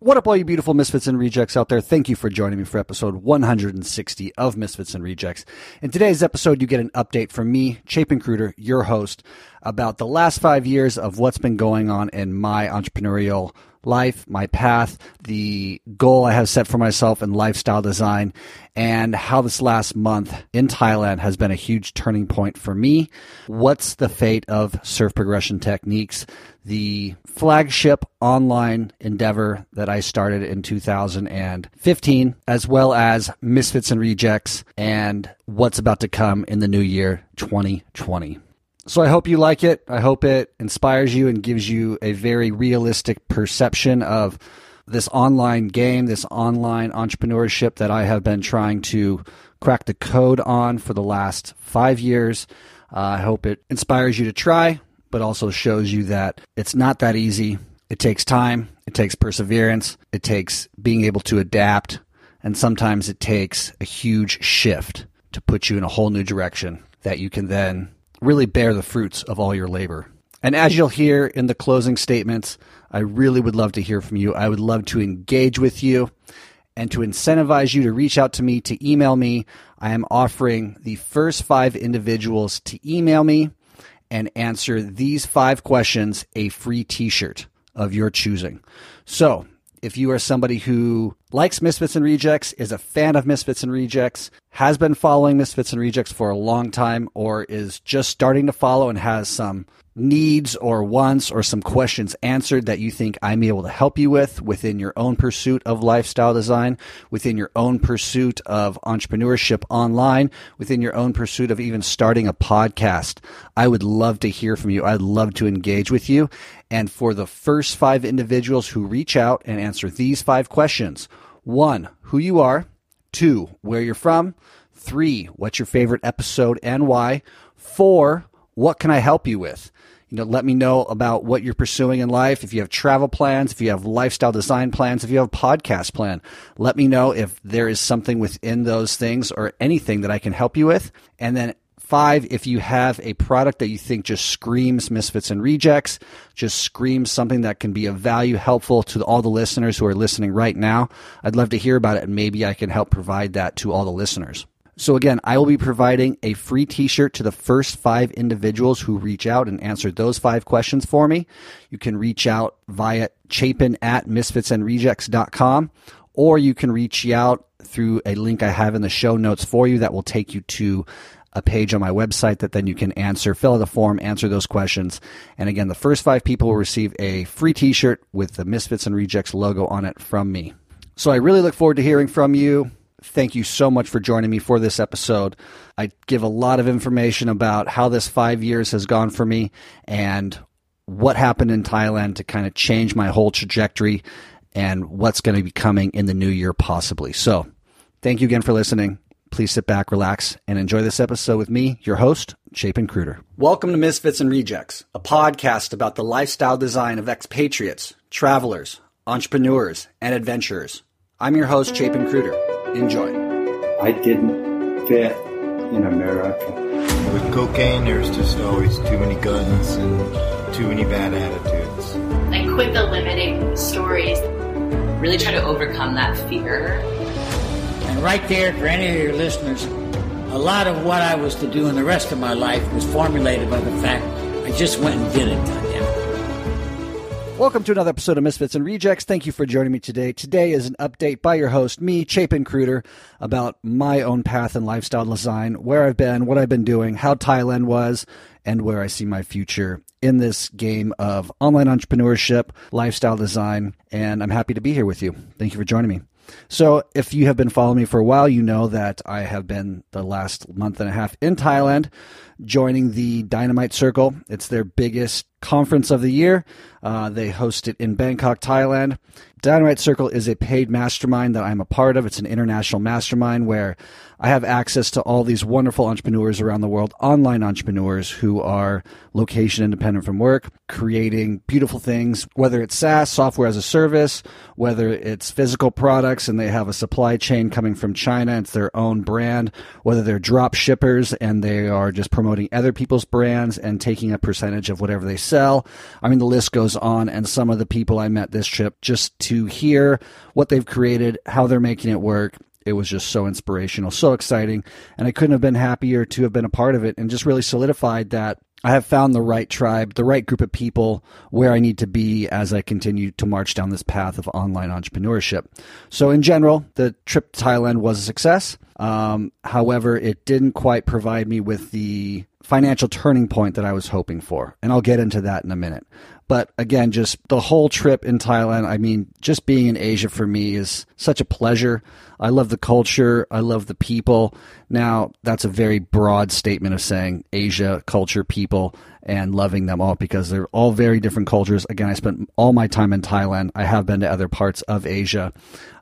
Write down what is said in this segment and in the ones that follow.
What up, all you beautiful misfits and rejects out there? Thank you for joining me for episode 160 of Misfits and Rejects. In today's episode, you get an update from me, Chapin Cruder, your host, about the last five years of what's been going on in my entrepreneurial life, my path, the goal I have set for myself in lifestyle design, and how this last month in Thailand has been a huge turning point for me. What's the fate of surf progression techniques, the flagship online endeavor that I started in 2015, as well as Misfits and Rejects, and what's about to come in the new year 2020. So I hope you like it. I hope it inspires you and gives you a very realistic perception of this online game, this online entrepreneurship that I have been trying to crack the code on for the last five years. Uh, I hope it inspires you to try, but also shows you that it's not that easy. It takes time, it takes perseverance, it takes being able to adapt, and sometimes it takes a huge shift to put you in a whole new direction that you can then really bear the fruits of all your labor. And as you'll hear in the closing statements, I really would love to hear from you. I would love to engage with you and to incentivize you to reach out to me, to email me. I am offering the first five individuals to email me and answer these five questions a free t shirt of your choosing. So if you are somebody who likes Misfits and Rejects, is a fan of Misfits and Rejects, has been following Misfits and Rejects for a long time, or is just starting to follow and has some needs or wants or some questions answered that you think I'm able to help you with within your own pursuit of lifestyle design, within your own pursuit of entrepreneurship online, within your own pursuit of even starting a podcast. I would love to hear from you. I'd love to engage with you. And for the first five individuals who reach out and answer these five questions, one, who you are, two, where you're from, three, what's your favorite episode and why, four, what can I help you with? You know, let me know about what you're pursuing in life. If you have travel plans, if you have lifestyle design plans, if you have a podcast plan, let me know if there is something within those things or anything that I can help you with. And then Five, if you have a product that you think just screams misfits and rejects, just screams something that can be of value, helpful to all the listeners who are listening right now, I'd love to hear about it and maybe I can help provide that to all the listeners. So again, I will be providing a free t-shirt to the first five individuals who reach out and answer those five questions for me. You can reach out via chapin at misfitsandrejects.com or you can reach out through a link I have in the show notes for you that will take you to a page on my website that then you can answer, fill out the form, answer those questions. And again, the first five people will receive a free t shirt with the Misfits and Rejects logo on it from me. So I really look forward to hearing from you. Thank you so much for joining me for this episode. I give a lot of information about how this five years has gone for me and what happened in Thailand to kind of change my whole trajectory and what's going to be coming in the new year, possibly. So, thank you again for listening. Please sit back, relax, and enjoy this episode with me, your host, Chapin Cruder. Welcome to Misfits and Rejects, a podcast about the lifestyle design of expatriates, travelers, entrepreneurs, and adventurers. I'm your host, Chapin Cruder. Enjoy. I didn't fit in America. With cocaine, there's just always too many guns and too many bad attitudes. I quit the limiting stories. Really try to overcome that fear and right there, for any of your listeners, a lot of what I was to do in the rest of my life was formulated by the fact I just went and did it. Welcome to another episode of Misfits and Rejects. Thank you for joining me today. Today is an update by your host, me, Chapin Cruder, about my own path and lifestyle design, where I've been, what I've been doing, how Thailand was, and where I see my future in this game of online entrepreneurship, lifestyle design. And I'm happy to be here with you. Thank you for joining me. So, if you have been following me for a while, you know that I have been the last month and a half in Thailand joining the Dynamite Circle. It's their biggest conference of the year. Uh, they host it in Bangkok, Thailand. Dynamite Circle is a paid mastermind that I'm a part of. It's an international mastermind where I have access to all these wonderful entrepreneurs around the world, online entrepreneurs who are location independent from work, creating beautiful things, whether it's SaaS, software as a service, whether it's physical products and they have a supply chain coming from China, it's their own brand, whether they're drop shippers and they are just promoting other people's brands and taking a percentage of whatever they sell. I mean, the list goes on. And some of the people I met this trip just to hear what they've created, how they're making it work, it was just so inspirational, so exciting. And I couldn't have been happier to have been a part of it and just really solidified that I have found the right tribe, the right group of people where I need to be as I continue to march down this path of online entrepreneurship. So, in general, the trip to Thailand was a success. Um, however, it didn't quite provide me with the financial turning point that I was hoping for. And I'll get into that in a minute. But again, just the whole trip in Thailand, I mean, just being in Asia for me is such a pleasure. I love the culture, I love the people. Now, that's a very broad statement of saying Asia, culture, people, and loving them all because they're all very different cultures. Again, I spent all my time in Thailand. I have been to other parts of Asia.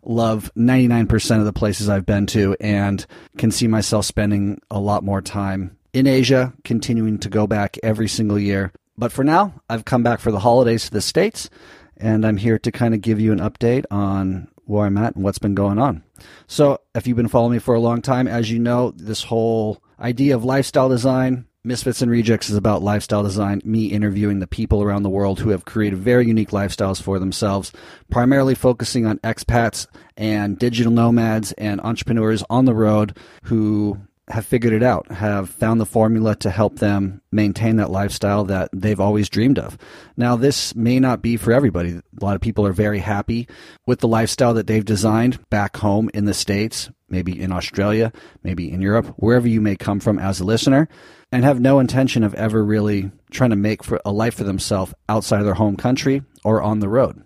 Love 99% of the places I've been to and can see myself spending a lot more time in Asia, continuing to go back every single year. But for now, I've come back for the holidays to the States, and I'm here to kind of give you an update on where I'm at and what's been going on. So, if you've been following me for a long time, as you know, this whole idea of lifestyle design, Misfits and Rejects is about lifestyle design, me interviewing the people around the world who have created very unique lifestyles for themselves, primarily focusing on expats and digital nomads and entrepreneurs on the road who have figured it out, have found the formula to help them maintain that lifestyle that they've always dreamed of. Now, this may not be for everybody. A lot of people are very happy with the lifestyle that they've designed back home in the States, maybe in Australia, maybe in Europe, wherever you may come from as a listener, and have no intention of ever really trying to make for a life for themselves outside of their home country or on the road.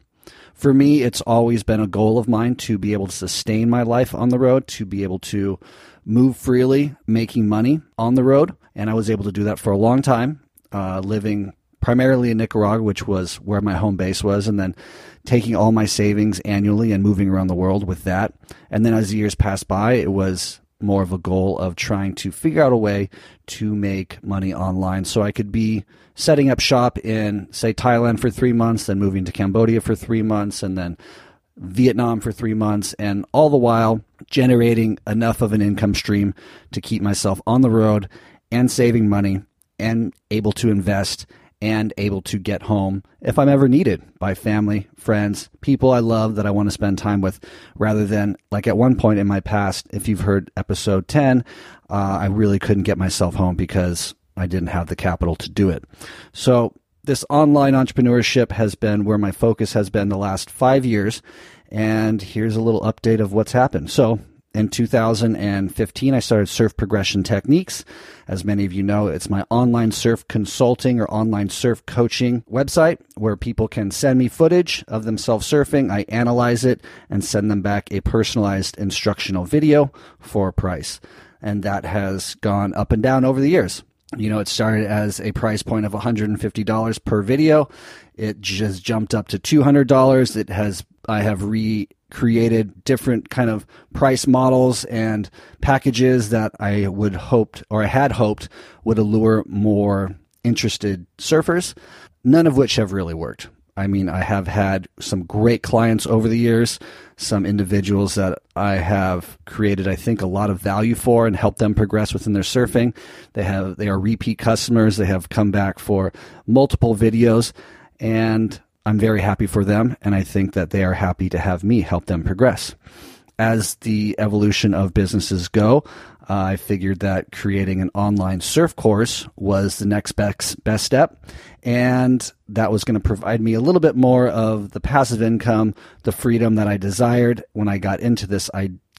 For me, it's always been a goal of mine to be able to sustain my life on the road, to be able to move freely, making money on the road. And I was able to do that for a long time, uh, living primarily in Nicaragua, which was where my home base was, and then taking all my savings annually and moving around the world with that. And then as the years passed by, it was more of a goal of trying to figure out a way to make money online so I could be setting up shop in, say, Thailand for three months, then moving to Cambodia for three months, and then Vietnam for three months, and all the while generating enough of an income stream to keep myself on the road and saving money and able to invest and able to get home if I'm ever needed by family, friends, people I love that I want to spend time with, rather than like at one point in my past, if you've heard episode 10, uh, I really couldn't get myself home because I didn't have the capital to do it. So this online entrepreneurship has been where my focus has been the last five years. And here's a little update of what's happened. So in 2015, I started Surf Progression Techniques. As many of you know, it's my online surf consulting or online surf coaching website where people can send me footage of themselves surfing. I analyze it and send them back a personalized instructional video for a price. And that has gone up and down over the years. You know, it started as a price point of $150 per video. It just jumped up to $200. It has, I have recreated different kind of price models and packages that I would hoped or I had hoped would allure more interested surfers, none of which have really worked. I mean, I have had some great clients over the years, some individuals that I have created, I think, a lot of value for and helped them progress within their surfing. They have they are repeat customers. They have come back for multiple videos, and I'm very happy for them. And I think that they are happy to have me help them progress. As the evolution of businesses go, I figured that creating an online surf course was the next best, best step. And that was going to provide me a little bit more of the passive income, the freedom that I desired when I got into this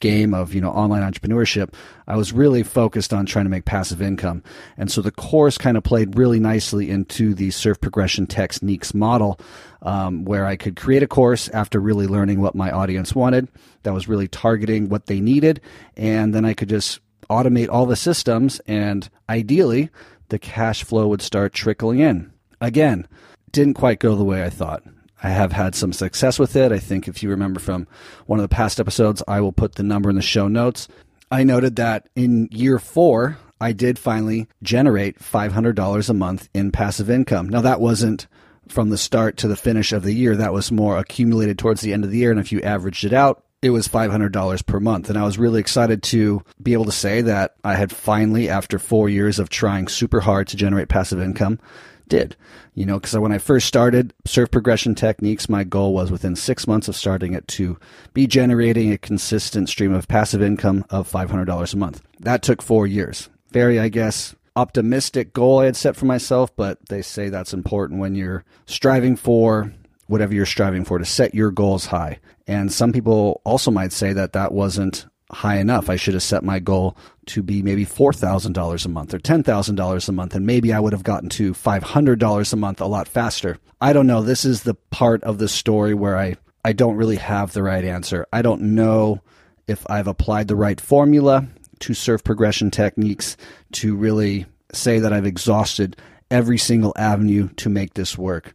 game of you know online entrepreneurship. I was really focused on trying to make passive income, and so the course kind of played really nicely into the surf progression techniques model, um, where I could create a course after really learning what my audience wanted, that was really targeting what they needed, and then I could just automate all the systems, and ideally, the cash flow would start trickling in. Again, didn't quite go the way I thought. I have had some success with it. I think if you remember from one of the past episodes, I will put the number in the show notes. I noted that in year four, I did finally generate $500 a month in passive income. Now, that wasn't from the start to the finish of the year. That was more accumulated towards the end of the year. And if you averaged it out, it was $500 per month. And I was really excited to be able to say that I had finally, after four years of trying super hard to generate passive income, did. You know, because when I first started surf progression techniques, my goal was within six months of starting it to be generating a consistent stream of passive income of $500 a month. That took four years. Very, I guess, optimistic goal I had set for myself, but they say that's important when you're striving for whatever you're striving for to set your goals high. And some people also might say that that wasn't high enough. I should have set my goal to be maybe $4,000 a month or $10,000 a month, and maybe I would have gotten to $500 a month a lot faster. I don't know. This is the part of the story where I, I don't really have the right answer. I don't know if I've applied the right formula to surf progression techniques to really say that I've exhausted every single avenue to make this work.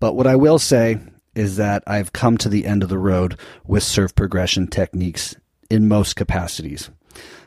But what I will say is that I've come to the end of the road with surf progression techniques in most capacities.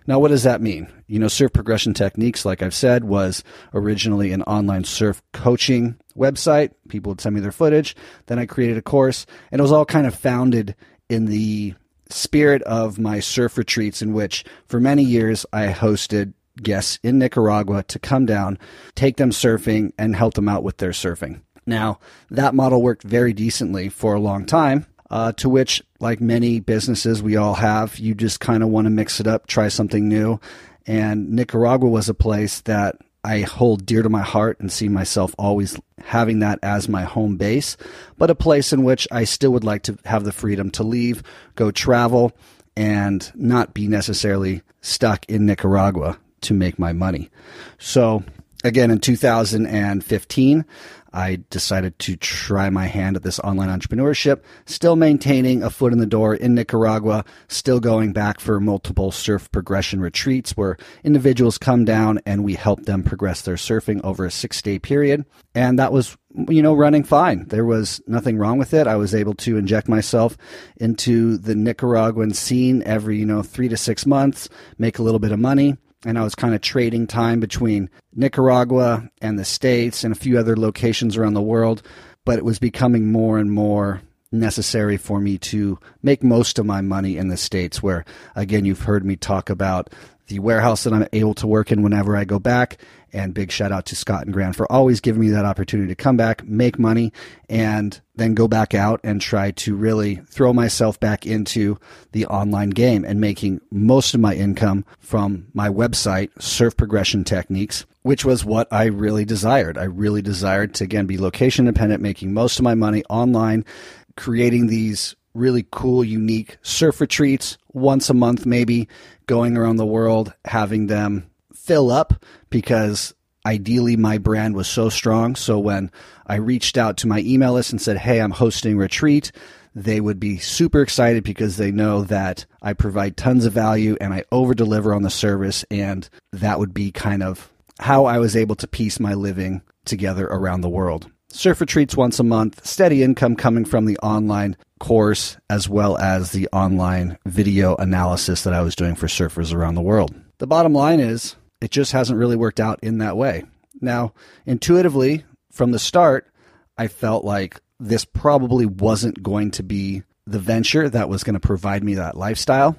Now, what does that mean? You know, Surf Progression Techniques, like I've said, was originally an online surf coaching website. People would send me their footage. Then I created a course, and it was all kind of founded in the spirit of my surf retreats, in which for many years I hosted guests in Nicaragua to come down, take them surfing, and help them out with their surfing. Now, that model worked very decently for a long time uh, to which, like many businesses we all have, you just kind of want to mix it up, try something new. And Nicaragua was a place that I hold dear to my heart and see myself always having that as my home base, but a place in which I still would like to have the freedom to leave, go travel, and not be necessarily stuck in Nicaragua to make my money. So, again, in 2015, I decided to try my hand at this online entrepreneurship, still maintaining a foot in the door in Nicaragua, still going back for multiple surf progression retreats where individuals come down and we help them progress their surfing over a six day period. And that was, you know, running fine. There was nothing wrong with it. I was able to inject myself into the Nicaraguan scene every, you know, three to six months, make a little bit of money and I was kind of trading time between Nicaragua and the States and a few other locations around the world. But it was becoming more and more necessary for me to make most of my money in the States, where, again, you've heard me talk about the warehouse that I'm able to work in whenever I go back. And big shout out to Scott and Grant for always giving me that opportunity to come back, make money, and then go back out and try to really throw myself back into the online game and making most of my income from my website, Surf Progression Techniques, which was what I really desired. I really desired to, again, be location independent, making most of my money online, creating these really cool, unique surf retreats once a month, maybe going around the world, having them fill up because ideally my brand was so strong. So when I reached out to my email list and said, Hey, I'm hosting retreat, they would be super excited because they know that I provide tons of value and I over deliver on the service. And that would be kind of how I was able to piece my living together around the world. Surf retreats once a month, steady income coming from the online course as well as the online video analysis that I was doing for surfers around the world. The bottom line is it just hasn't really worked out in that way. Now, intuitively, from the start, I felt like this probably wasn't going to be the venture that was going to provide me that lifestyle,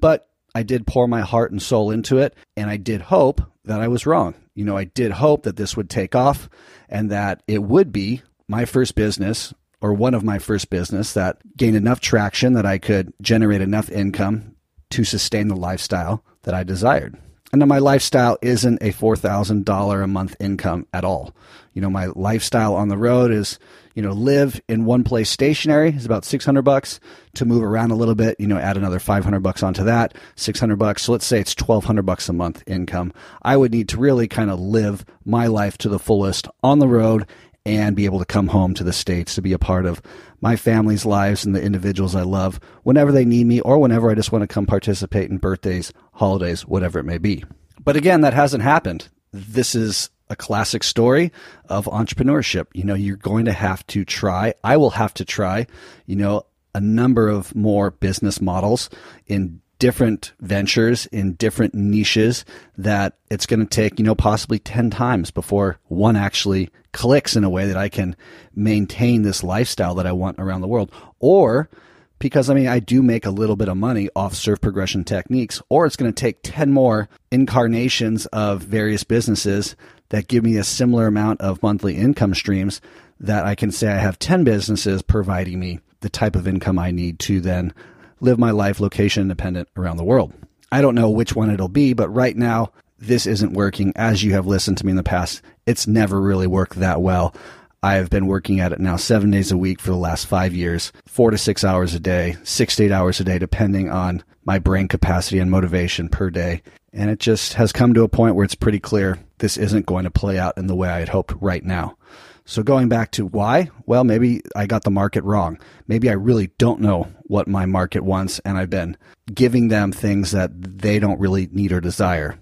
but I did pour my heart and soul into it, and I did hope that I was wrong. You know, I did hope that this would take off and that it would be my first business or one of my first business that gained enough traction that I could generate enough income to sustain the lifestyle that I desired. And my lifestyle isn't a $4,000 a month income at all. You know, my lifestyle on the road is, you know, live in one place stationary is about 600 bucks to move around a little bit, you know, add another 500 bucks onto that, 600 bucks. So let's say it's 1200 bucks a month income. I would need to really kind of live my life to the fullest on the road and be able to come home to the States to be a part of my family's lives and the individuals I love whenever they need me or whenever I just want to come participate in birthdays, holidays, whatever it may be. But again, that hasn't happened. This is a classic story of entrepreneurship. You know, you're going to have to try. I will have to try, you know, a number of more business models in different ventures in different niches that it's going to take, you know, possibly 10 times before one actually clicks in a way that I can maintain this lifestyle that I want around the world. Or because I mean, I do make a little bit of money off surf progression techniques, or it's going to take 10 more incarnations of various businesses that give me a similar amount of monthly income streams that I can say I have 10 businesses providing me the type of income I need to then live my life location independent around the world. I don't know which one it'll be, but right now, this isn't working. As you have listened to me in the past, it's never really worked that well. I have been working at it now seven days a week for the last five years, four to six hours a day, six to eight hours a day, depending on my brain capacity and motivation per day. And it just has come to a point where it's pretty clear this isn't going to play out in the way I had hoped right now. So going back to why, well, maybe I got the market wrong. Maybe I really don't know what my market wants and I've been giving them things that they don't really need or desire.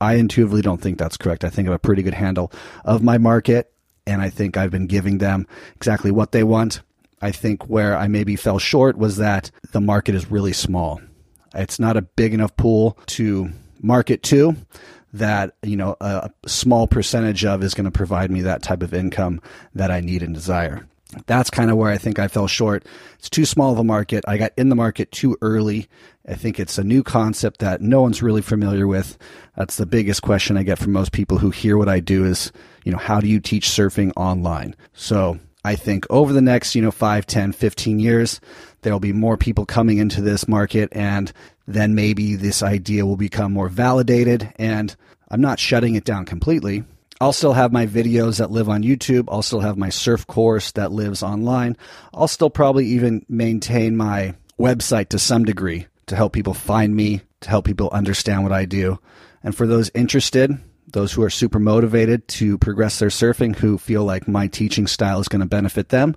I intuitively don't think that's correct. I think I have a pretty good handle of my market and I think I've been giving them exactly what they want. I think where I maybe fell short was that the market is really small. It's not a big enough pool to market to that you know a small percentage of is going to provide me that type of income that I need and desire. That's kind of where I think I fell short. It's too small of a market. I got in the market too early. I think it's a new concept that no one's really familiar with. That's the biggest question I get from most people who hear what I do is, you know, how do you teach surfing online? So I think over the next, you know, 5, 10, 15 years, there'll be more people coming into this market and then maybe this idea will become more validated. And I'm not shutting it down completely. I'll still have my videos that live on YouTube. I'll still have my surf course that lives online. I'll still probably even maintain my website to some degree to help people find me, to help people understand what I do. And for those interested, those who are super motivated to progress their surfing, who feel like my teaching style is going to benefit them,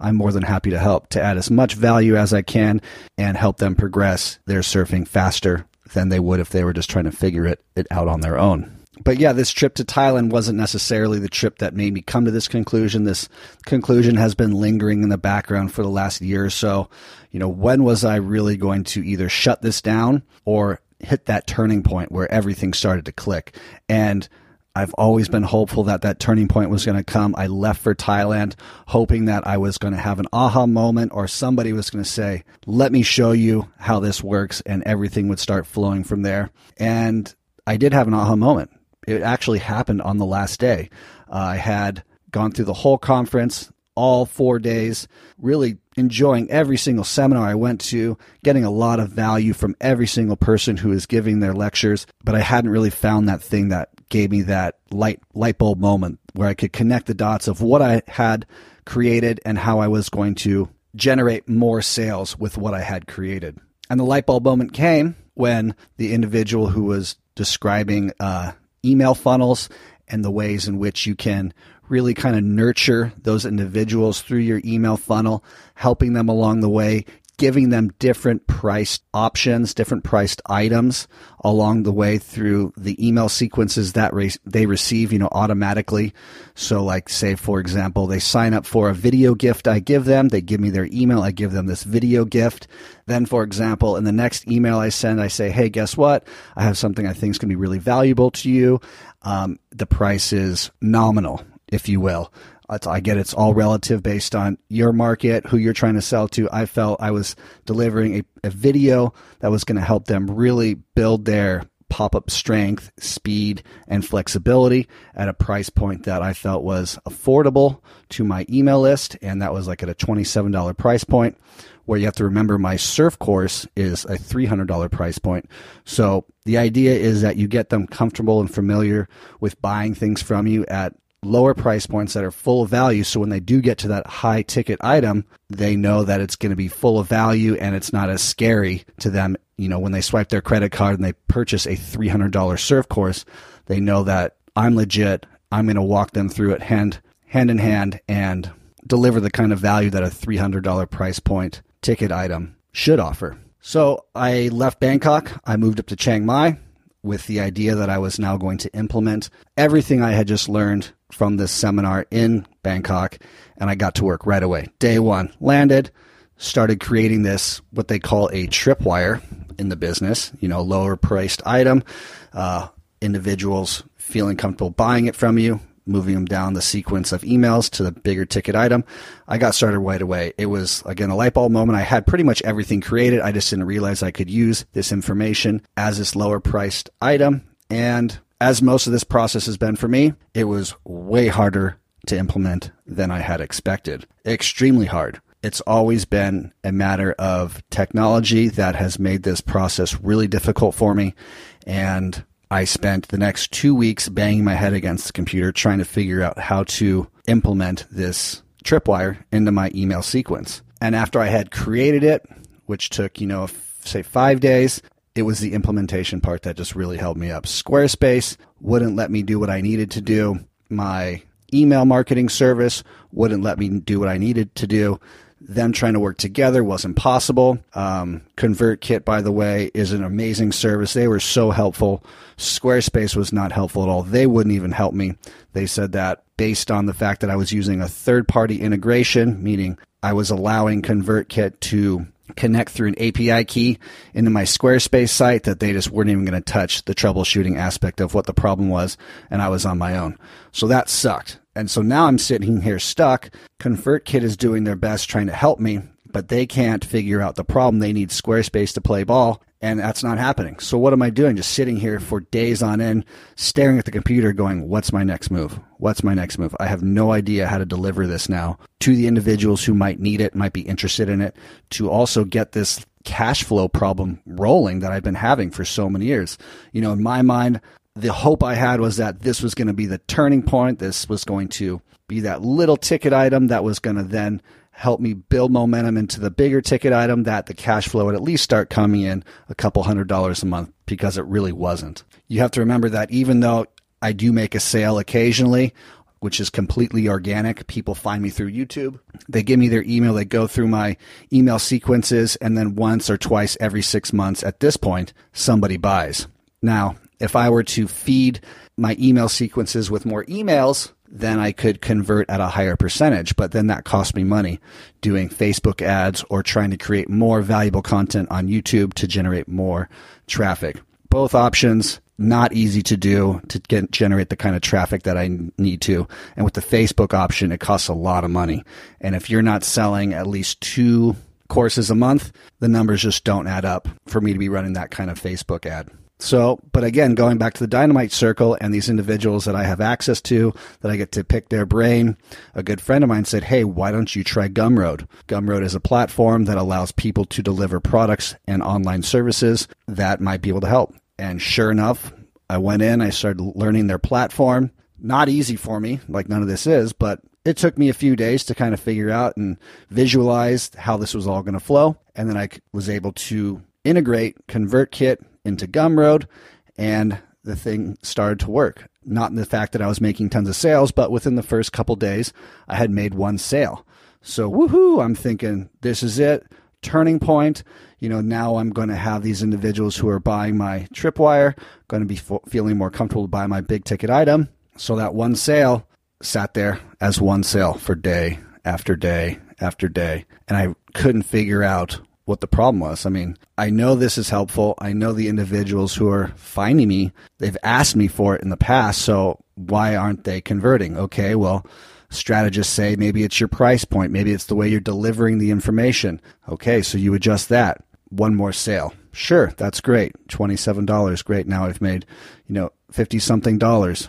I'm more than happy to help to add as much value as I can and help them progress their surfing faster than they would if they were just trying to figure it, it out on their own. But yeah, this trip to Thailand wasn't necessarily the trip that made me come to this conclusion. This conclusion has been lingering in the background for the last year or so. You know, when was I really going to either shut this down or hit that turning point where everything started to click? And I've always been hopeful that that turning point was going to come. I left for Thailand hoping that I was going to have an aha moment or somebody was going to say, let me show you how this works and everything would start flowing from there. And I did have an aha moment. It actually happened on the last day. Uh, I had gone through the whole conference, all four days, really enjoying every single seminar I went to, getting a lot of value from every single person who is giving their lectures, but I hadn't really found that thing that gave me that light light bulb moment where I could connect the dots of what I had created and how I was going to generate more sales with what I had created. And the light bulb moment came when the individual who was describing uh, email funnels and the ways in which you can really kind of nurture those individuals through your email funnel, helping them along the way, giving them different priced options, different priced items along the way through the email sequences that re- they receive, you know, automatically. So like say, for example, they sign up for a video gift I give them. They give me their email. I give them this video gift. Then, for example, in the next email I send, I say, Hey, guess what? I have something I think is going to be really valuable to you. Um, the price is nominal, if you will. I get it's all relative based on your market, who you're trying to sell to. I felt I was delivering a, a video that was going to help them really build their pop up strength, speed, and flexibility at a price point that I felt was affordable to my email list. And that was like at a $27 price point, where you have to remember my surf course is a $300 price point. So the idea is that you get them comfortable and familiar with buying things from you at lower price points that are full of value. So when they do get to that high ticket item, they know that it's going to be full of value and it's not as scary to them. You know, when they swipe their credit card and they purchase a $300 surf course, they know that I'm legit. I'm going to walk them through it hand, hand in hand and deliver the kind of value that a $300 price point ticket item should offer. So I left Bangkok. I moved up to Chiang Mai with the idea that I was now going to implement everything I had just learned from this seminar in Bangkok, and I got to work right away. Day one, landed, started creating this, what they call a tripwire. in the business, you know, lower priced item, uh, individuals feeling comfortable buying it from you, moving them down the sequence of emails to the bigger ticket item. I got started right away. It was, again, a light bulb moment. I had pretty much everything created. I just didn't realize I could use this information as this lower priced item. And as most of this process has been for me, it was way harder to implement than I had expected. Extremely hard. It's always been a matter of technology that has made this process really difficult for me. And I spent the next two weeks banging my head against the computer trying to figure out how to implement this tripwire into my email sequence. And after I had created it, which took, you know, say five days, it was the implementation part that just really held me up. Squarespace wouldn't let me do what I needed to do. My email marketing service wouldn't let me do what I needed to do. Them trying to work together wasn't possible. Um, ConvertKit, by the way, is an amazing service. They were so helpful. Squarespace was not helpful at all. They wouldn't even help me. They said that based on the fact that I was using a third party integration, meaning I was allowing ConvertKit to connect through an API key into my Squarespace site that they just weren't even going to touch the troubleshooting aspect of what the problem was, and I was on my own. So that sucked. And so now I'm sitting here stuck. ConvertKit is doing their best trying to help me, but they can't figure out the problem. They need Squarespace to play ball, and that's not happening. So what am I doing? Just sitting here for days on end, staring at the computer, going, What's my next move? What's my next move? I have no idea how to deliver this now to the individuals who might need it, might be interested in it, to also get this cash flow problem rolling that I've been having for so many years. You know, in my mind, the hope I had was that this was going to be the turning point. This was going to be that little ticket item that was going to then help me build momentum into the bigger ticket item that the cash flow would at least start coming in a couple hundred dollars a month because it really wasn't. You have to remember that even though I do make a sale occasionally, which is completely organic. People find me through YouTube. They give me their email. They go through my email sequences, and then once or twice every six months at this point, somebody buys. Now, if I were to feed my email sequences with more emails, then I could convert at a higher percentage. But then that cost me money doing Facebook ads or trying to create more valuable content on YouTube to generate more traffic. Both options not easy to do to get generate the kind of traffic that I need to. And with the Facebook option, it costs a lot of money. And if you're not selling at least two courses a month, the numbers just don't add up for me to be running that kind of Facebook ad. So, but again, going back to the dynamite circle and these individuals that I have access to, that I get to pick their brain, a good friend of mine said, Hey, why don't you try Gumroad? Gumroad is a platform that allows people to deliver products and online services that might be able to help. And sure enough, I went in, I started learning their platform. Not easy for me, like none of this is, but it took me a few days to kind of figure out and visualize how this was all going to flow. And then I was able to integrate ConvertKit into Gumroad, and the thing started to work. Not in the fact that I was making tons of sales, but within the first couple days, I had made one sale. So, woohoo, I'm thinking this is it, turning point. You know, now I'm going to have these individuals who are buying my tripwire going to be feeling more comfortable to buy my big ticket item. So that one sale sat there as one sale for day after day after day. And I couldn't figure out what the problem was. I mean, I know this is helpful. I know the individuals who are finding me, they've asked me for it in the past. So why aren't they converting? Okay, well, strategists say maybe it's your price point. Maybe it's the way you're delivering the information. Okay, so you adjust that. One more sale. Sure, that's great. $27, great. Now I've made, you know, 50 something dollars.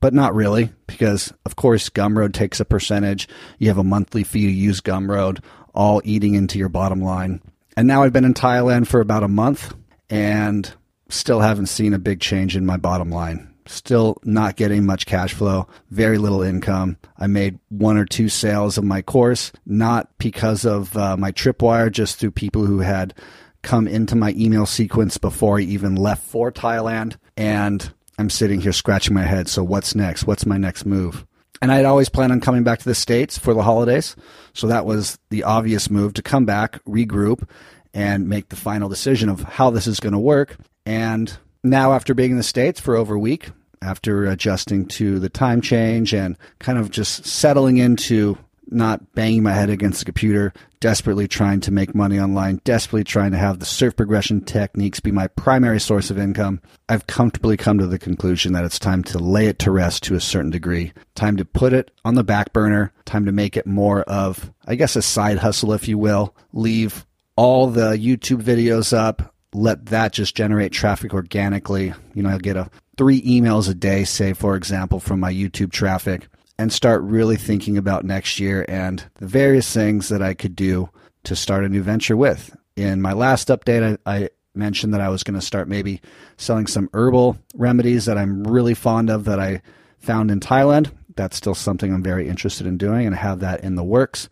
But not really, because of course Gumroad takes a percentage. You have a monthly fee to use Gumroad, all eating into your bottom line. And now I've been in Thailand for about a month and still haven't seen a big change in my bottom line. Still not getting much cash flow, very little income. I made one or two sales of my course, not because of uh, my tripwire, just through people who had come into my email sequence before I even left for Thailand. And I'm sitting here scratching my head. So, what's next? What's my next move? And I'd always planned on coming back to the States for the holidays. So that was the obvious move to come back, regroup, and make the final decision of how this is going to work. And now, after being in the States for over a week, after adjusting to the time change and kind of just settling into not banging my head against the computer, desperately trying to make money online, desperately trying to have the surf progression techniques be my primary source of income, I've comfortably come to the conclusion that it's time to lay it to rest to a certain degree. Time to put it on the back burner, time to make it more of, I guess, a side hustle, if you will. Leave all the YouTube videos up, let that just generate traffic organically. You know, I'll get a three emails a day, say, for example, from my YouTube traffic and start really thinking about next year and the various things that I could do to start a new venture with. In my last update, I, I mentioned that I was going to start maybe selling some herbal remedies that I'm really fond of that I found in Thailand. That's still something I'm very interested in doing and have that in the works.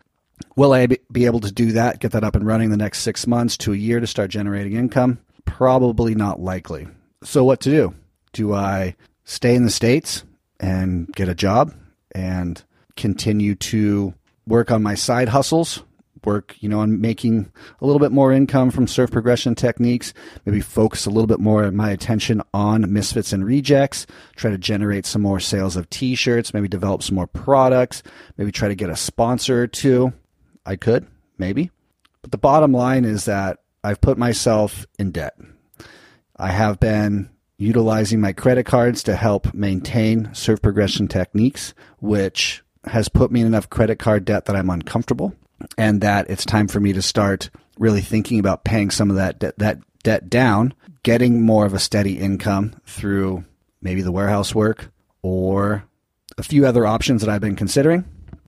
Will I be able to do that, get that up and running the next six months to a year to start generating income? Probably not likely. So, what to do? Do I stay in the States and get a job and continue to work on my side hustles, work, you know, on making a little bit more income from surf progression techniques, maybe focus a little bit more of my attention on misfits and rejects, try to generate some more sales of t-shirts, maybe develop some more products, maybe try to get a sponsor or two. I could, maybe. But the bottom line is that I've put myself in debt. I have been utilizing my credit cards to help maintain surf progression techniques, which has put me in enough credit card debt that I'm uncomfortable and that it's time for me to start really thinking about paying some of that de- that debt down, getting more of a steady income through maybe the warehouse work or a few other options that I've been considering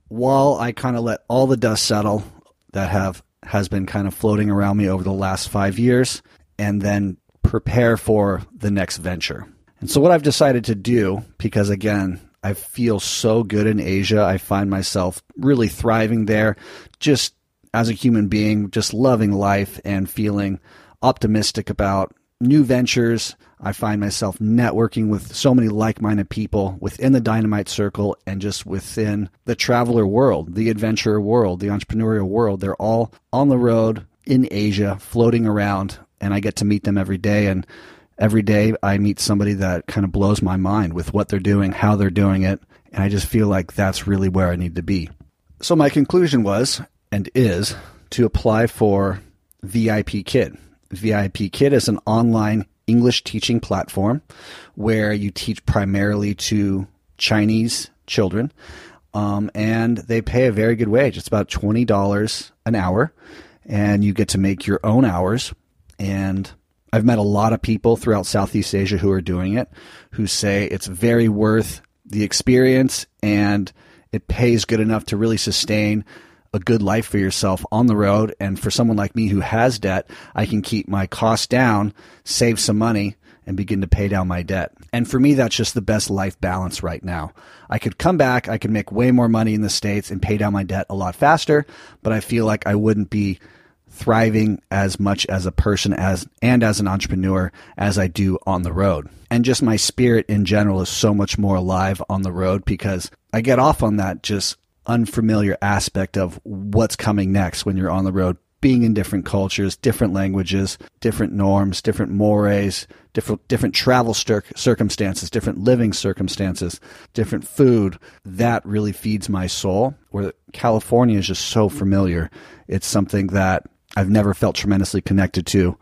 while I kind of let all the dust settle that have has been kind of floating around me over the last 5 years and then prepare for the next venture. And so, what I've decided to do, because again, I feel so good in Asia, I find myself really thriving there, just as a human being, just loving life and feeling optimistic about new ventures. I find myself networking with so many like minded people within the dynamite circle and just within the traveler world, the adventurer world, the entrepreneurial world. They're all on the road in Asia, floating around, and I get to meet them every day. And every day I meet somebody that kind of blows my mind with what they're doing, how they're doing it. And I just feel like that's really where I need to be. So my conclusion was and is to apply for VIP Kid. VIP Kid is an online English teaching platform where you teach primarily to Chinese children. Um, and they pay a very good wage. It's about $20 an hour, and you get to make your own hours and I've met a lot of people throughout Southeast Asia who are doing it who say it's very worth the experience and it pays good enough to really sustain a good life for yourself on the road. And for someone like me who has debt, I can keep my costs down, save some money, and begin to pay down my debt. And for me, that's just the best life balance right now. I could come back, I could make way more money in the States and pay down my debt a lot faster, but I feel like I wouldn't be thriving as much as a person as and as an entrepreneur as I do on the road. And just my spirit in general is so much more alive on the road because I get off on that just unfamiliar aspect of what's coming next when you're on the road being in different cultures, different languages, different norms, different mores, different different travel circumstances, different living circumstances, different food. That really feeds my soul. Where California is just so familiar. It's something that I've never felt tremendously connected to.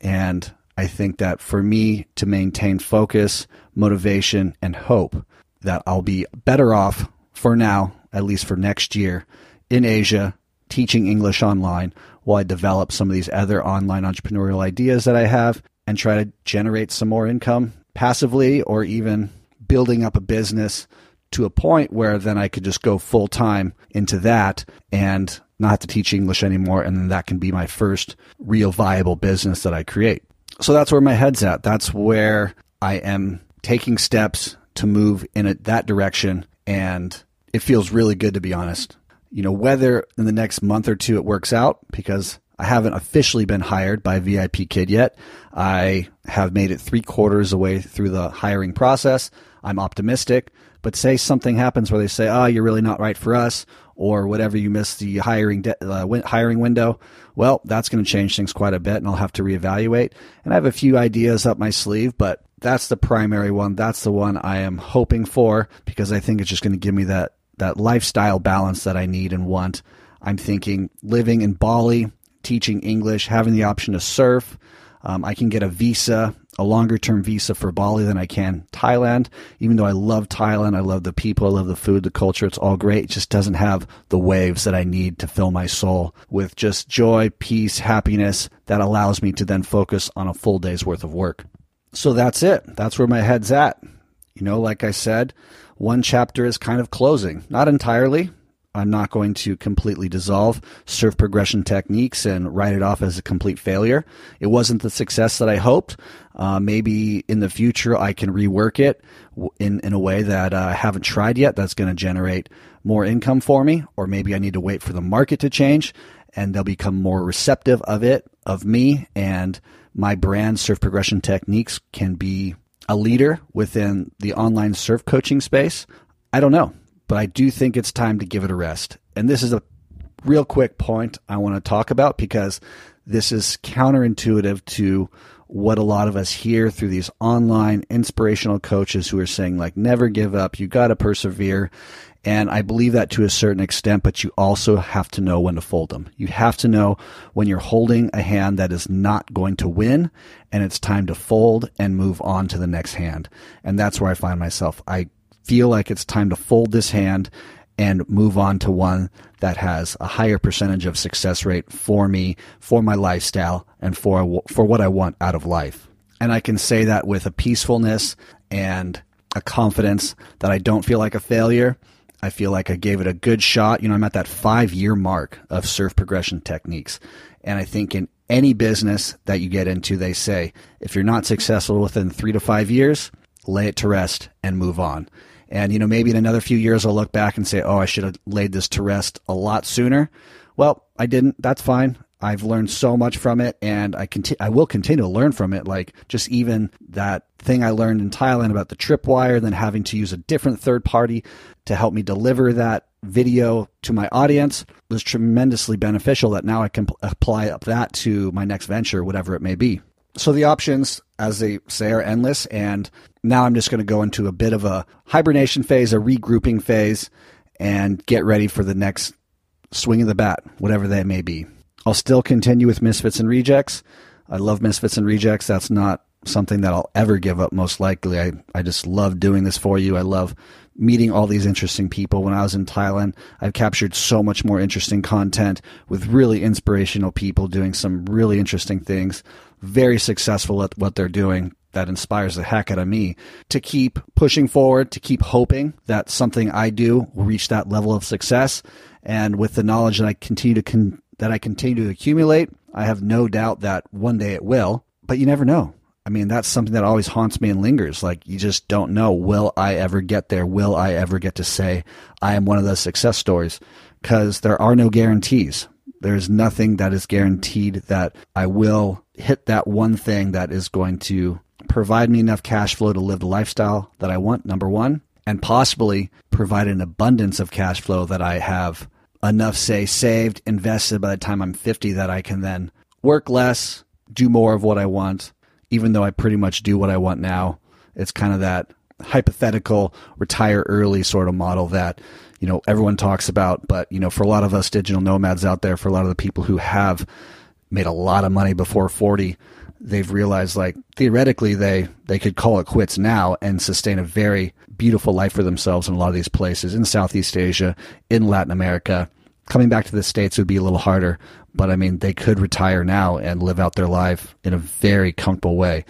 And I think that for me to maintain focus, motivation, and hope, that I'll be better off for now, at least for next year, in Asia, teaching English online while I develop some of these other online entrepreneurial ideas that I have and try to generate some more income passively or even building up a business to a point where then I could just go full time into that and not have to teach English anymore. And then that can be my first real viable business that I create. So that's where my head's at. That's where I am taking steps to move in a, that direction. And it feels really good, to be honest. You know, whether in the next month or two it works out, because I haven't officially been hired by VIP Kid yet. I have made it three quarters away through the hiring process. I'm optimistic, but say something happens where they say, "Oh, you're really not right for us," or whatever you miss the hiring de- uh, hiring window, well, that's going to change things quite a bit, and I'll have to reevaluate. And I have a few ideas up my sleeve, but that's the primary one. That's the one I am hoping for because I think it's just going to give me that that lifestyle balance that I need and want. I'm thinking living in Bali, teaching English, having the option to surf. Um, I can get a visa, a longer term visa for Bali than I can Thailand. Even though I love Thailand, I love the people, I love the food, the culture, it's all great. It just doesn't have the waves that I need to fill my soul with just joy, peace, happiness that allows me to then focus on a full day's worth of work. So that's it. That's where my head's at. You know, like I said, one chapter is kind of closing. Not entirely. I'm not going to completely dissolve surf progression techniques and write it off as a complete failure. It wasn't the success that I hoped. Uh, maybe in the future I can rework it in, in a way that uh, I haven't tried yet that's going to generate more income for me, or maybe I need to wait for the market to change and they'll become more receptive of it, of me, and my brand, Surf Progression Techniques, can be a leader within the online surf coaching space. I don't know but I do think it's time to give it a rest. And this is a real quick point I want to talk about because this is counterintuitive to what a lot of us hear through these online inspirational coaches who are saying like never give up. You got to persevere. And i believe that to a certain extent but you also have to know when to fold them you have to know when you're holding a hand that is not going to win and it's time to fold and move on to the next hand. And that's where i find myself. I feel like it's time to fold this hand and move on to one that has a higher percentage of success rate for me, for my lifestyle, and for for what I want out of life. And I can say that with a peacefulness and a confidence that I don't feel like a failure. I feel like I gave it a good shot. You know, I'm at that five year mark of surf progression techniques. And I think in any business that you get into, they say if you're not successful within three to five years, lay it to rest and move on. And, you know, maybe in another few years, I'll look back and say, oh, I should have laid this to rest a lot sooner. Well, I didn't. That's fine. I've learned so much from it and I conti- I will continue to learn from it. Like just even that thing I learned in Thailand about the tripwire, then having to use a different third party to help me deliver that video to my audience was tremendously beneficial that now I can p- apply that to my next venture, whatever it may be. So the options, as they say, are endless. And now I'm just going to go into a bit of a hibernation phase, a regrouping phase, and get ready for the next swing of the bat, whatever that may be. I'll still continue with Misfits and Rejects. I love Misfits and Rejects. That's not something that I'll ever give up, most likely. I, I just love doing this for you. I love meeting all these interesting people. When I was in Thailand, I've captured so much more interesting content with really inspirational people doing some really interesting things, very successful at what they're doing. That inspires the heck out of me to keep pushing forward, to keep hoping that something I do will reach that level of success. And with the knowledge that I continue to con- that I continue to accumulate, I have no doubt that one day it will. But you never know. I mean, that's something that always haunts me and lingers. Like, you just don't know. Will I ever get there? Will I ever get to say I am one of those success stories? Because there are no guarantees. There's nothing that is guaranteed that I will hit that one thing that is going to provide me enough cash flow to live the lifestyle that I want, number one, and possibly provide an abundance of cash flow that I have enough, say, saved, invested by the time I'm 50 that I can then work less, do more of what I want, even though I pretty much do what I want now. It's kind of that hypothetical retire early sort of model that you know everyone talks about but you know for a lot of us digital nomads out there for a lot of the people who have made a lot of money before 40 they've realized like theoretically they they could call it quits now and sustain a very beautiful life for themselves in a lot of these places in Southeast Asia in Latin America coming back to the states would be a little harder but I mean, they could retire now and live out their life in a very comfortable way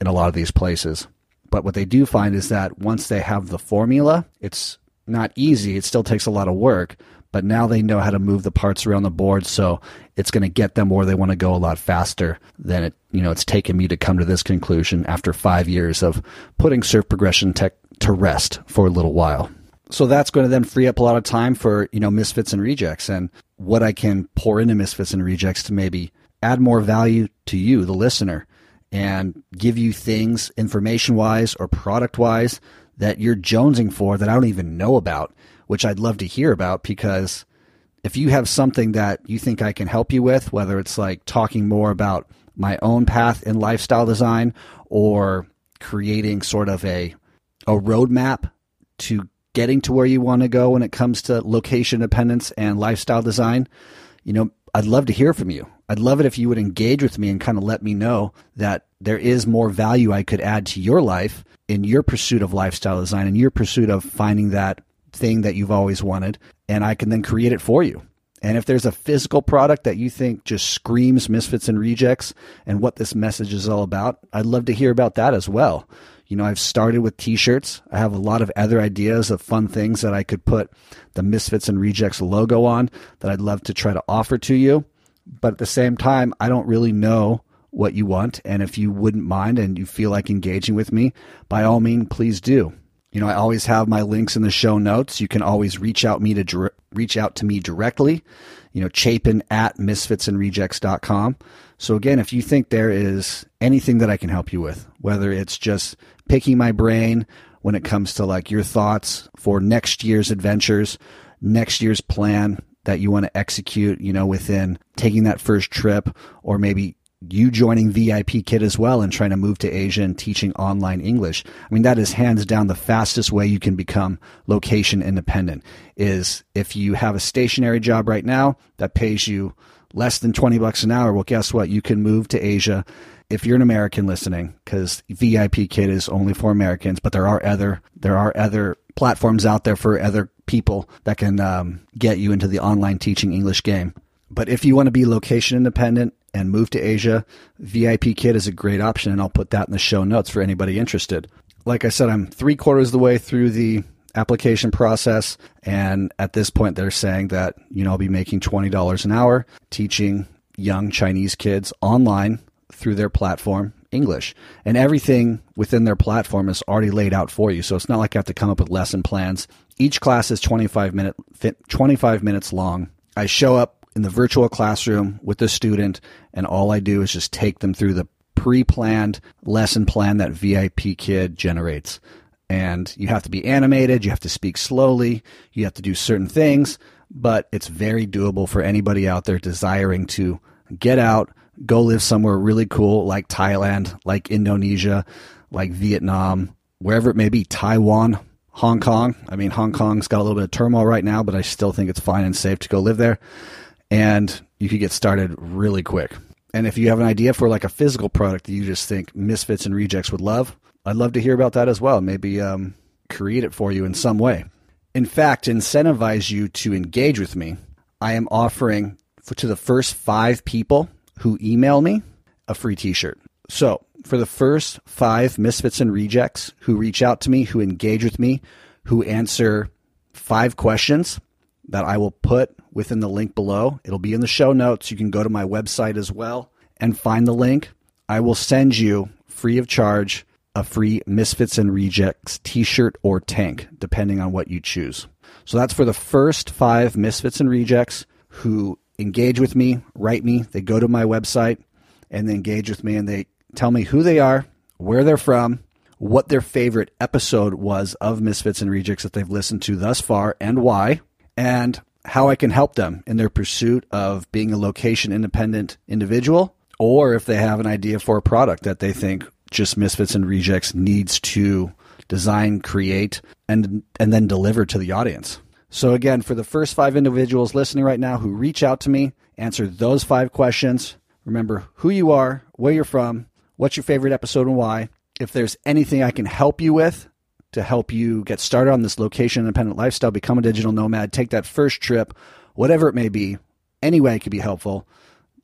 in a lot of these places. But what they do find is that once they have the formula, it's not easy. It still takes a lot of work, but now they know how to move the parts around the board. So it's going to get them where they want to go a lot faster than it, you know, it's taken me to come to this conclusion after five years of putting surf progression tech to rest for a little while so that's going to then free up a lot of time for you know misfits and rejects and what i can pour into misfits and rejects to maybe add more value to you the listener and give you things information wise or product wise that you're jonesing for that i don't even know about which i'd love to hear about because if you have something that you think i can help you with whether it's like talking more about my own path in lifestyle design or creating sort of a a roadmap to getting to where you want to go when it comes to location dependence and lifestyle design, you know, I'd love to hear from you. I'd love it if you would engage with me and kind of let me know that there is more value I could add to your life in your pursuit of lifestyle design and your pursuit of finding that thing that you've always wanted. And I can then create it for you. And if there's a physical product that you think just screams misfits and rejects and what this message is all about, I'd love to hear about that as well. You know, I've started with t shirts. I have a lot of other ideas of fun things that I could put the Misfits and Rejects logo on that I'd love to try to offer to you. But at the same time, I don't really know what you want. And if you wouldn't mind and you feel like engaging with me, by all means, please do. You know, I always have my links in the show notes. You can always reach out me to reach out to me directly. You know, Chapin at misfitsandrejects.com. So again, if you think there is anything that I can help you with, whether it's just picking my brain when it comes to like your thoughts for next year's adventures, next year's plan that you want to execute, you know, within taking that first trip or maybe you joining VIP Kid as well and trying to move to Asia and teaching online English. I mean, that is hands down the fastest way you can become location independent is if you have a stationary job right now that pays you less than 20 bucks an hour. Well, guess what? You can move to Asia if you're an American listening, because VIP Kid is only for Americans, but there are other there are other platforms out there for other people that can um, get you into the online teaching English game. But if you want to be location independent and move to Asia, VIP Kid is a great option, and I'll put that in the show notes for anybody interested. Like I said, I'm three quarters of the way through the application process, and at this point, they're saying that you know I'll be making twenty dollars an hour teaching young Chinese kids online through their platform English. And everything within their platform is already laid out for you. So it's not like I have to come up with lesson plans. Each class is 25 minute 25 minutes long. I show up in the virtual classroom with the student and all I do is just take them through the pre-planned lesson plan that VIP kid generates. And you have to be animated, you have to speak slowly, you have to do certain things, but it's very doable for anybody out there desiring to get out, go live somewhere really cool like Thailand, like Indonesia, like Vietnam, wherever it may be, Taiwan, Hong Kong. I mean, Hong Kong's got a little bit of turmoil right now, but I still think it's fine and safe to go live there. And you could get started really quick. And if you have an idea for like a physical product that you just think misfits and rejects would love, I'd love to hear about that as well. Maybe um, create it for you in some way. In fact, incentivize you to engage with me. I am offering for, to the first five people who email me a free t shirt. So, for the first five misfits and rejects who reach out to me, who engage with me, who answer five questions that I will put within the link below, it'll be in the show notes. You can go to my website as well and find the link. I will send you free of charge a free Misfits and Rejects t shirt or tank, depending on what you choose. So that's for the first five Misfits and Rejects who engage with me, write me. They go to my website and they engage with me and they tell me who they are, where they're from, what their favorite episode was of Misfits and Rejects that they've listened to thus far and why, and how I can help them in their pursuit of being a location independent individual, or if they have an idea for a product that they think just Misfits and Rejects needs to design, create, and and then deliver to the audience. So, again, for the first five individuals listening right now who reach out to me, answer those five questions. Remember who you are, where you're from, what's your favorite episode, and why. If there's anything I can help you with to help you get started on this location independent lifestyle, become a digital nomad, take that first trip, whatever it may be, any way it could be helpful,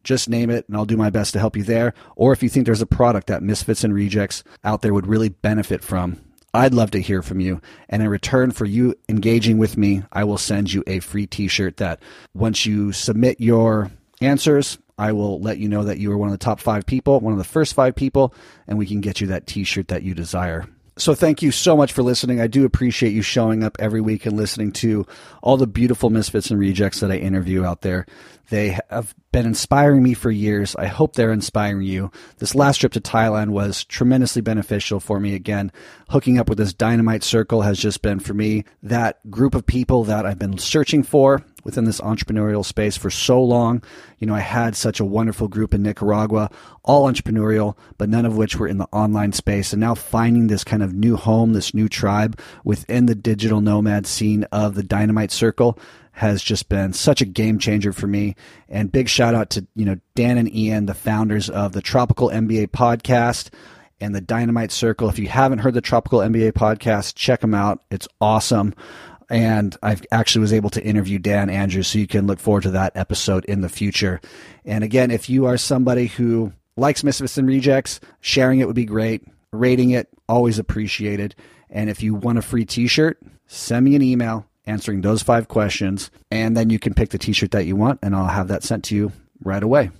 just name it and I'll do my best to help you there. Or if you think there's a product that Misfits and Rejects out there would really benefit from, I'd love to hear from you. And in return for you engaging with me, I will send you a free t shirt that once you submit your answers, I will let you know that you are one of the top five people, one of the first five people, and we can get you that t shirt that you desire. So thank you so much for listening. I do appreciate you showing up every week and listening to all the beautiful misfits and rejects that I interview out there. They have been inspiring me for years. I hope they're inspiring you. This last trip to Thailand was tremendously beneficial for me. Again, hooking up with this dynamite circle has just been for me that group of people that I've been searching for within this entrepreneurial space for so long. You know, I had such a wonderful group in Nicaragua, all entrepreneurial, but none of which were in the online space. And now finding this kind of new home, this new tribe within the digital nomad scene of the Dynamite Circle has just been such a game changer for me. And big shout out to, you know, Dan and Ian, the founders of the Tropical MBA podcast and the Dynamite Circle. If you haven't heard the Tropical MBA podcast, check them out. It's awesome. And I actually was able to interview Dan Andrews, so you can look forward to that episode in the future. And again, if you are somebody who likes Misfits and Rejects, sharing it would be great. Rating it, always appreciated. And if you want a free t shirt, send me an email answering those five questions, and then you can pick the t shirt that you want, and I'll have that sent to you right away.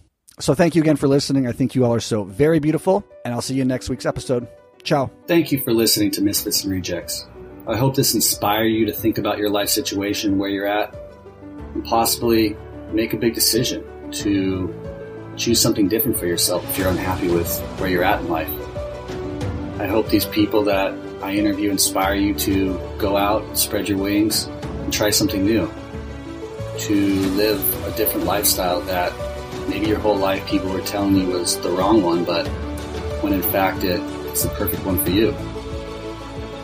So thank you again for listening. I think you all are so very beautiful, and I'll see you in next week's episode. Ciao. Thank you for listening to Misfits and Rejects. I hope this inspire you to think about your life situation, where you're at, and possibly make a big decision to choose something different for yourself if you're unhappy with where you're at in life. I hope these people that I interview inspire you to go out, spread your wings, and try something new. To live a different lifestyle that maybe your whole life people were telling you was the wrong one, but when in fact it, it's the perfect one for you.